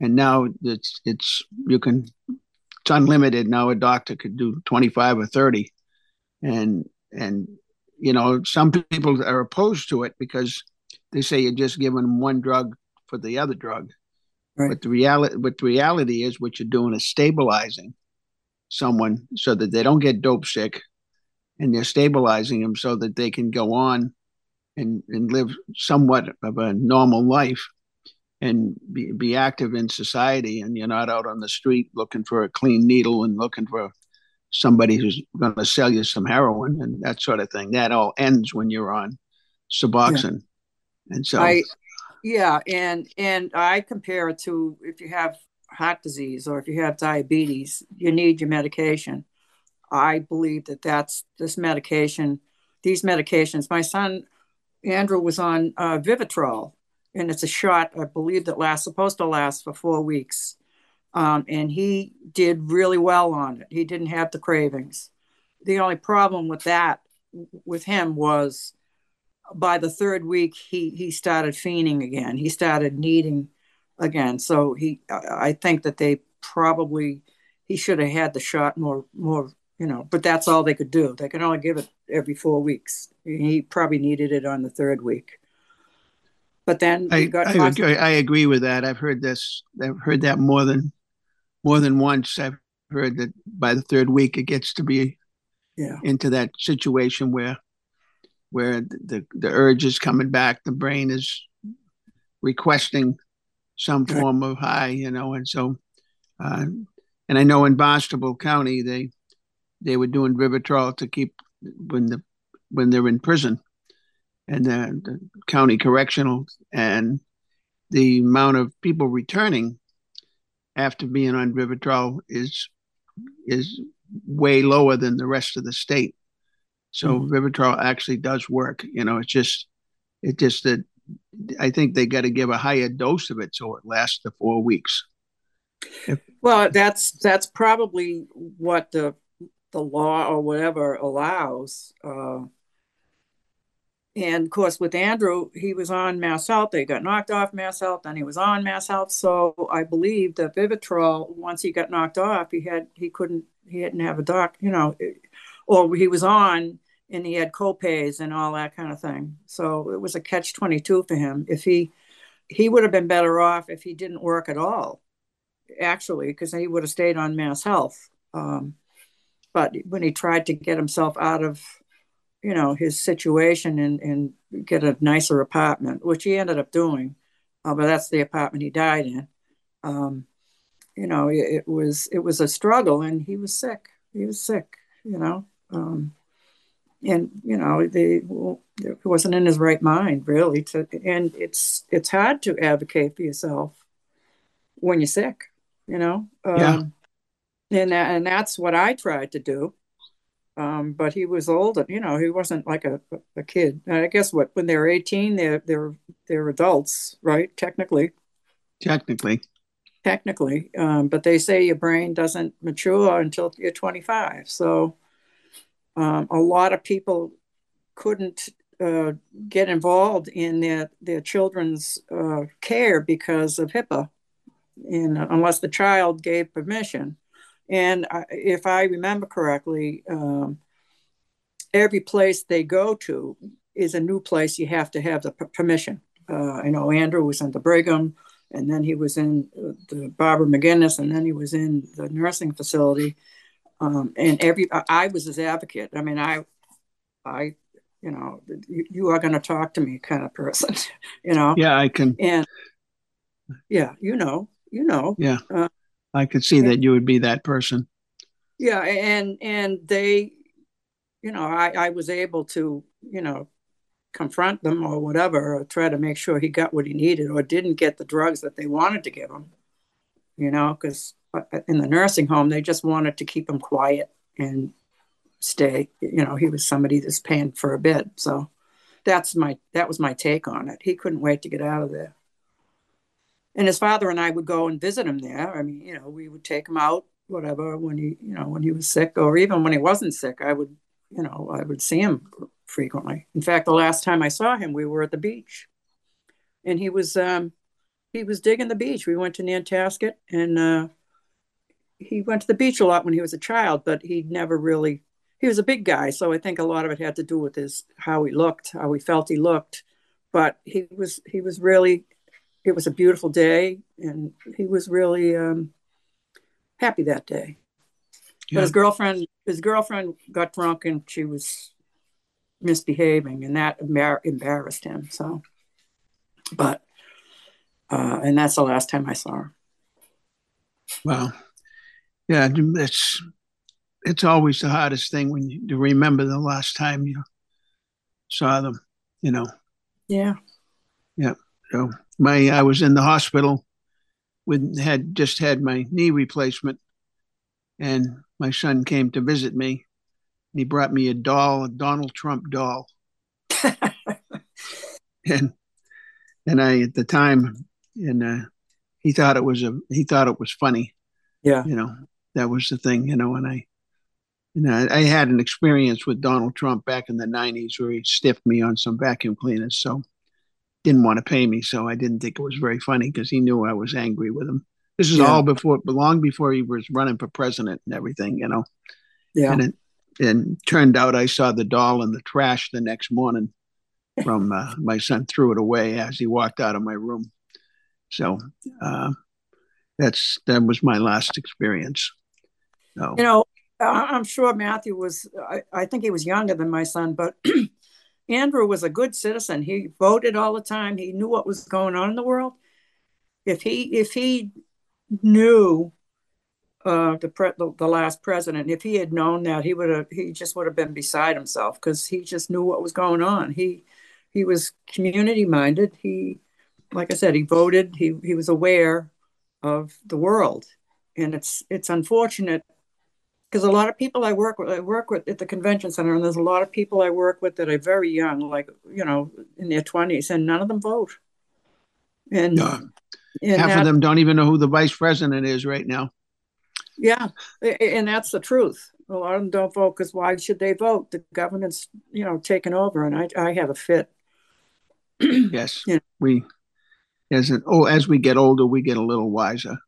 and now it's it's you can it's unlimited now. A doctor could do twenty five or thirty, and and you know some people are opposed to it because they say you're just giving one drug for the other drug. Right. But the reality, but the reality is, what you're doing is stabilizing someone so that they don't get dope sick and they're stabilizing them so that they can go on and, and live somewhat of a normal life and be, be active in society and you're not out on the street looking for a clean needle and looking for somebody who's going to sell you some heroin and that sort of thing that all ends when you're on suboxone yeah. and so I, yeah and and i compare it to if you have heart disease or if you have diabetes you need your medication I believe that that's this medication, these medications. My son Andrew was on uh, Vivitrol, and it's a shot I believe that lasts supposed to last for four weeks, um, and he did really well on it. He didn't have the cravings. The only problem with that with him was by the third week he he started fiending again. He started needing again. So he I think that they probably he should have had the shot more more you know, but that's all they could do. They can only give it every four weeks. He probably needed it on the third week. But then I, I, agree, I agree with that. I've heard this. I've heard that more than more than once. I've heard that by the third week it gets to be yeah. into that situation where where the, the urge is coming back, the brain is requesting some form of high, you know, and so uh, and I know in Barnstable County they they were doing Vivitrol to keep when the when they're in prison, and the, the county correctional and the amount of people returning after being on Vivitrol is is way lower than the rest of the state. So mm-hmm. Vivitrol actually does work. You know, it's just it just that I think they got to give a higher dose of it so it lasts the four weeks. If, well, that's that's probably what the the law or whatever allows. Uh, and of course, with Andrew, he was on Mass Health. They got knocked off Mass Health, then he was on Mass Health. So I believe that Vivitrol, once he got knocked off, he had he couldn't he didn't have a doc, you know, or he was on and he had copays and all that kind of thing. So it was a catch twenty two for him. If he he would have been better off if he didn't work at all, actually, because he would have stayed on Mass Health. Um, but when he tried to get himself out of you know his situation and and get a nicer apartment which he ended up doing uh, but that's the apartment he died in um, you know it, it, was it was a struggle and he was sick he was sick you know um, and you know the well, wasn't in his right mind really to and it's it's hard to advocate for yourself when you're sick you know um, yeah and that, and that's what I tried to do. Um, but he was older, you know, he wasn't like a, a kid. I guess what when they're 18, they're they're they're adults, right? Technically. Technically. Technically. Um, but they say your brain doesn't mature until you're 25. So um, a lot of people couldn't uh, get involved in their their children's uh, care because of HIPAA, unless the child gave permission. And if I remember correctly, um, every place they go to is a new place. You have to have the permission. Uh, I know Andrew was in the Brigham, and then he was in the Barbara McInnis, and then he was in the nursing facility. Um, and every I was his advocate. I mean, I, I, you know, you, you are going to talk to me kind of person, [laughs] you know. Yeah, I can. And yeah, you know, you know. Yeah. Uh, I could see that you would be that person. Yeah, and and they, you know, I I was able to, you know, confront them or whatever, or try to make sure he got what he needed or didn't get the drugs that they wanted to give him. You know, because in the nursing home they just wanted to keep him quiet and stay. You know, he was somebody that's paying for a bit, so that's my that was my take on it. He couldn't wait to get out of there and his father and I would go and visit him there. I mean, you know, we would take him out, whatever, when he, you know, when he was sick, or even when he wasn't sick, I would, you know, I would see him frequently. In fact, the last time I saw him, we were at the beach, and he was, um, he was digging the beach. We went to Nantasket, and uh, he went to the beach a lot when he was a child, but he never really. He was a big guy, so I think a lot of it had to do with his how he looked, how he felt he looked. But he was he was really it was a beautiful day, and he was really um, happy that day. Yeah. But his girlfriend, his girlfriend got drunk, and she was misbehaving, and that embarrassed him. So, but uh, and that's the last time I saw her. Wow. Yeah, it's it's always the hardest thing when you to remember the last time you saw them. You know. Yeah. Yeah. So my I was in the hospital with had just had my knee replacement, and my son came to visit me. And he brought me a doll, a Donald Trump doll, [laughs] and and I at the time, and uh, he thought it was a he thought it was funny. Yeah, you know that was the thing, you know, and I. You know, I had an experience with Donald Trump back in the '90s where he stiffed me on some vacuum cleaners. So didn't want to pay me, so I didn't think it was very funny because he knew I was angry with him. This is yeah. all before, long before he was running for president and everything, you know. Yeah. And it and turned out I saw the doll in the trash the next morning. From uh, my son threw it away as he walked out of my room. So uh, that's that was my last experience. So. You know, I'm sure Matthew was. I, I think he was younger than my son, but [clears throat] Andrew was a good citizen. He voted all the time. He knew what was going on in the world. If he if he knew uh, the, pre- the, the last president, if he had known that, he would have he just would have been beside himself because he just knew what was going on. He he was community minded. He like I said, he voted. He he was aware of the world, and it's it's unfortunate because a lot of people I work with, I work with at the convention center, and there's a lot of people I work with that are very young, like you know, in their twenties, and none of them vote. And yeah, And Half that, of them don't even know who the vice president is right now. Yeah, and that's the truth. A lot of them don't vote because why should they vote? The government's, you know, taken over, and I, I have a fit. [clears throat] yes, yeah. we as an oh, as we get older, we get a little wiser.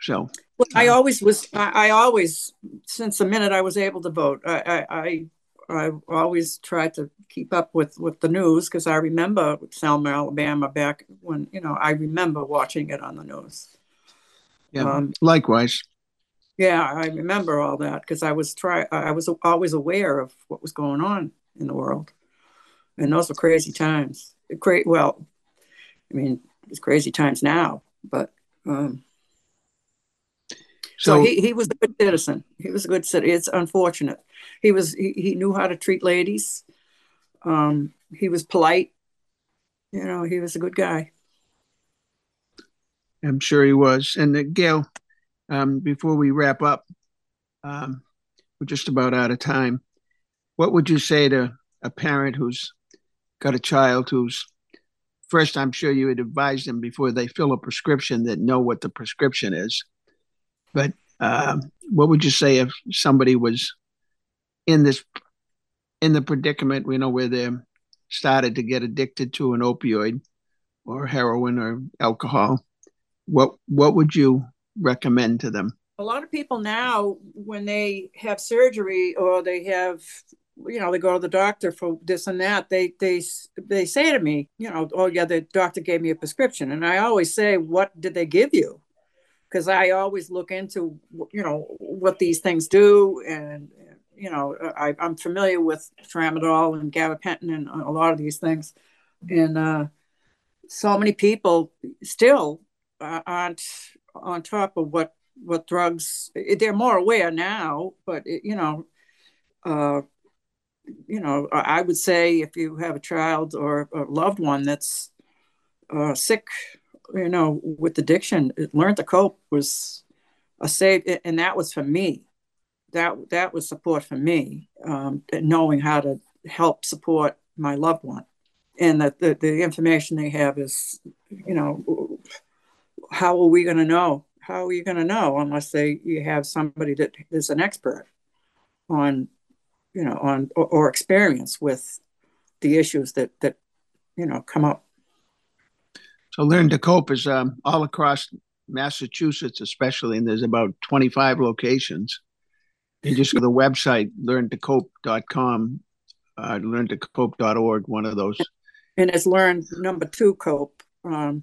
So, well, I always was. I, I, always, since the minute I was able to vote, I, I, I always tried to keep up with with the news because I remember Selma, Alabama, back when you know I remember watching it on the news. Yeah, um, likewise. Yeah, I remember all that because I was try I was always aware of what was going on in the world, and those were crazy times. Great, well, I mean, it's crazy times now, but um, so, so he, he was a good citizen. He was a good citizen. It's unfortunate. He was he, he knew how to treat ladies. Um, he was polite. You know, he was a good guy. I'm sure he was. And uh, Gayle, um, before we wrap up, um, we're just about out of time. What would you say to a parent who's got a child who's first? I'm sure you would advise them before they fill a prescription that know what the prescription is. But uh, what would you say if somebody was in this in the predicament, you know, where they started to get addicted to an opioid or heroin or alcohol? What what would you recommend to them? A lot of people now, when they have surgery or they have, you know, they go to the doctor for this and that, they they they say to me, you know, oh yeah, the doctor gave me a prescription, and I always say, what did they give you? Because I always look into, you know, what these things do, and you know, I, am familiar with tramadol and gabapentin and a lot of these things, and uh, so many people still uh, aren't on top of what what drugs they're more aware now but it, you know uh, you know i would say if you have a child or a loved one that's uh, sick you know with addiction learn to cope was a safe and that was for me. That that was support for me um, knowing how to help support my loved one. And that the, the information they have is you know how are we going to know? How are you going to know unless they you have somebody that is an expert on you know on or, or experience with the issues that that you know come up so learn to cope is um, all across massachusetts especially and there's about 25 locations you just go to the website learntocope.com uh, learntocope.org one of those and it's learn number two cope um,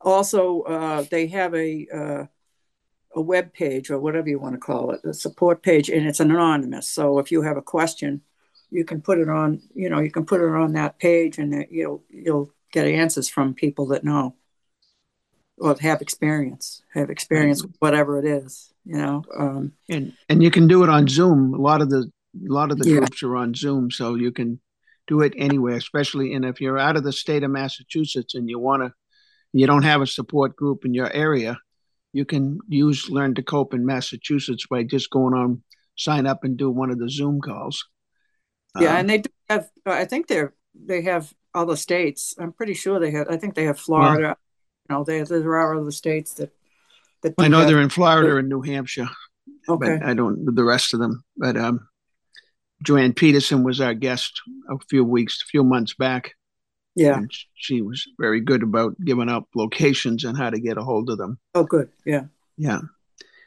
also uh, they have a uh, a web page or whatever you want to call it, a support page, and it's anonymous. So if you have a question, you can put it on. You know, you can put it on that page, and you'll you'll get answers from people that know or have experience, have experience with whatever it is. You know, um, and and you can do it on Zoom. A lot of the a lot of the yeah. groups are on Zoom, so you can do it anywhere. Especially, and if you're out of the state of Massachusetts and you want to you don't have a support group in your area, you can use Learn to Cope in Massachusetts by just going on, sign up and do one of the Zoom calls. Yeah, um, and they do have. I think they're they have other states. I'm pretty sure they have. I think they have Florida. Well, you know, they, there are other states that. that I know they're in Florida and New Hampshire. Okay. But I don't the rest of them. But um, Joanne Peterson was our guest a few weeks, a few months back, yeah. And she was very good about giving up locations and how to get a hold of them. Oh, good. Yeah. Yeah.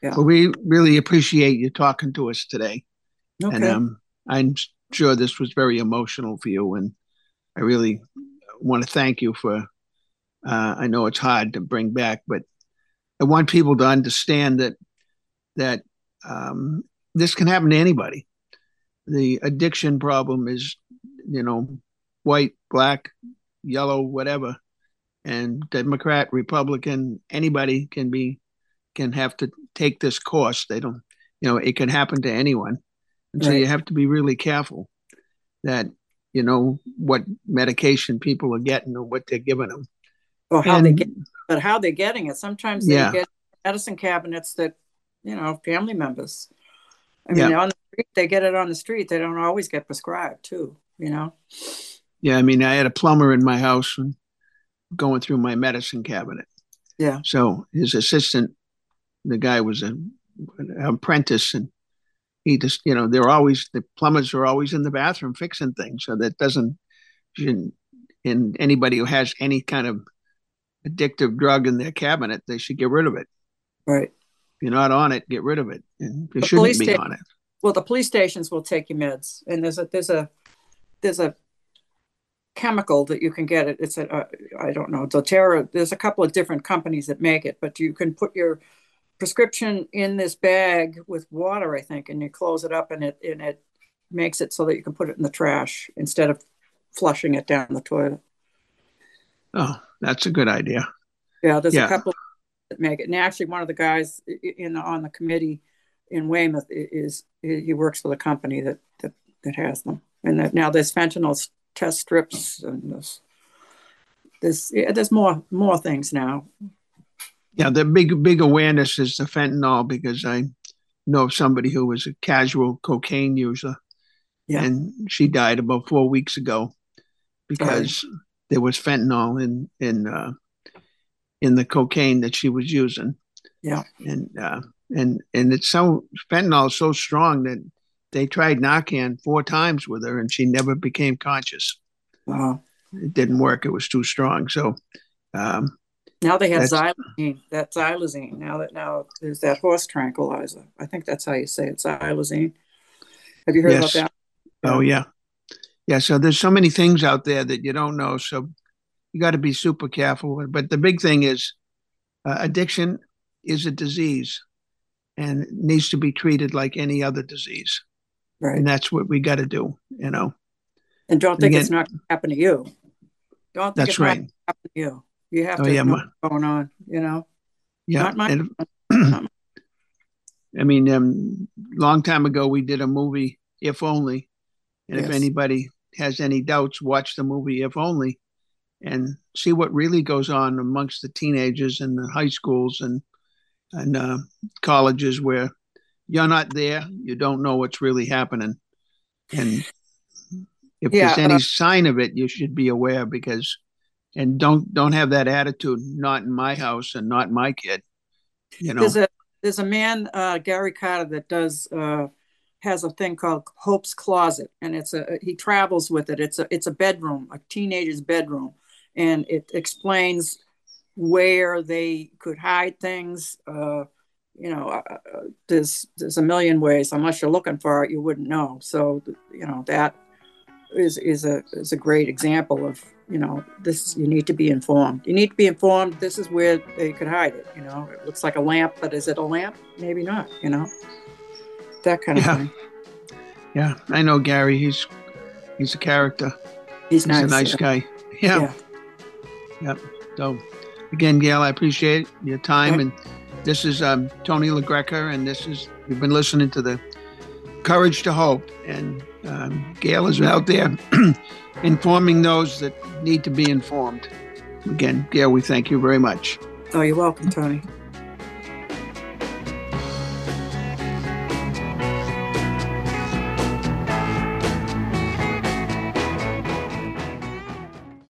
Yeah. Well, we really appreciate you talking to us today. Okay. And um, I'm sure this was very emotional for you. And I really want to thank you for, uh, I know it's hard to bring back, but I want people to understand that, that um, this can happen to anybody. The addiction problem is, you know, white, black, yellow, whatever, and Democrat, Republican, anybody can be can have to take this course. They don't, you know, it can happen to anyone, and right. so you have to be really careful that you know what medication people are getting or what they're giving them. Or how and, they get, but how they're getting it. Sometimes they yeah. get medicine cabinets that you know family members. I mean, yeah. on the street, they get it on the street. They don't always get prescribed too. You know. Yeah, I mean, I had a plumber in my house and going through my medicine cabinet. Yeah. So his assistant, the guy was a, an apprentice, and he just, you know, they're always the plumbers are always in the bathroom fixing things, so that doesn't. And anybody who has any kind of addictive drug in their cabinet, they should get rid of it. Right. If you're not on it, get rid of it, and you shouldn't be on it. Well, the police stations will take your meds, and there's a there's a there's a chemical that you can get it. It's a uh, I don't know Deterra. There's a couple of different companies that make it, but you can put your prescription in this bag with water, I think, and you close it up, and it and it makes it so that you can put it in the trash instead of flushing it down the toilet. Oh, that's a good idea. Yeah, there's Yeah. a couple that make it, and actually, one of the guys in the, on the committee in Weymouth is he works for the company that that that has them, and that now there's fentanyl test strips and there's there's yeah, there's more more things now. Yeah, the big big awareness is the fentanyl because I know somebody who was a casual cocaine user, Yeah. and she died about four weeks ago because there was fentanyl in in uh, in the cocaine that she was using. Yeah. and uh, and and it's so fentanyl is so strong that they tried Narcan four times with her, and she never became conscious. Wow. It didn't work; it was too strong. So. Um, Now they have That's- xylazine. That xylazine. Now that now there's that horse tranquilizer. I think that's how you say it. Xylazine. Have you heard Yes. about that? Oh yeah, yeah. So there's so many things out there that you don't know. So you got to be super careful. But the big thing is, uh, addiction is a disease, and needs to be treated like any other disease. Right. And that's what we got to do. You know. And don't think it's Again- not going to happen to you. Don't think That's it's not right. going to happen to you. You have Oh, to yeah, know my- what's going on, you know? Yeah. Not my- and- not [clears throat] I mean, um, long time ago we did a movie, If Only, and if anybody has any doubts, watch the movie If Only, and see what really goes on amongst the teenagers and the high schools and and uh, colleges where you're not there, you don't know what's really happening, and if Yeah, there's any uh, sign of it, you should be aware because, and don't don't have that attitude. Not in my house and not my kid. You know. There's a there's a man, uh, Gary Carter, that does uh, has a thing called Hope's Closet, and it's a he travels with it. It's a it's a bedroom, a teenager's bedroom, and it explains where they could hide things. Uh, you know, uh, uh, there's there's a million ways. Unless you're looking for it, you wouldn't know. So you know that is is a is a great example of you know this. You need to be informed. You need to be informed. This is where they could hide it. You know, it looks like a lamp, but is it a lamp? Maybe not. You know, that kind of Yeah. thing. Yeah, I know Gary. He's he's a character. He's He's nice. a nice yeah. guy. Yeah. Yeah. Yep. So again, Gayle, I appreciate your time. And this is um, Tony LaGreca, and this is you've been listening to the Courage to Hope. And um, Gayle is out there [clears throat] informing those that need to be informed. Again, Gayle, we thank you very much. Oh, you're welcome, Tony.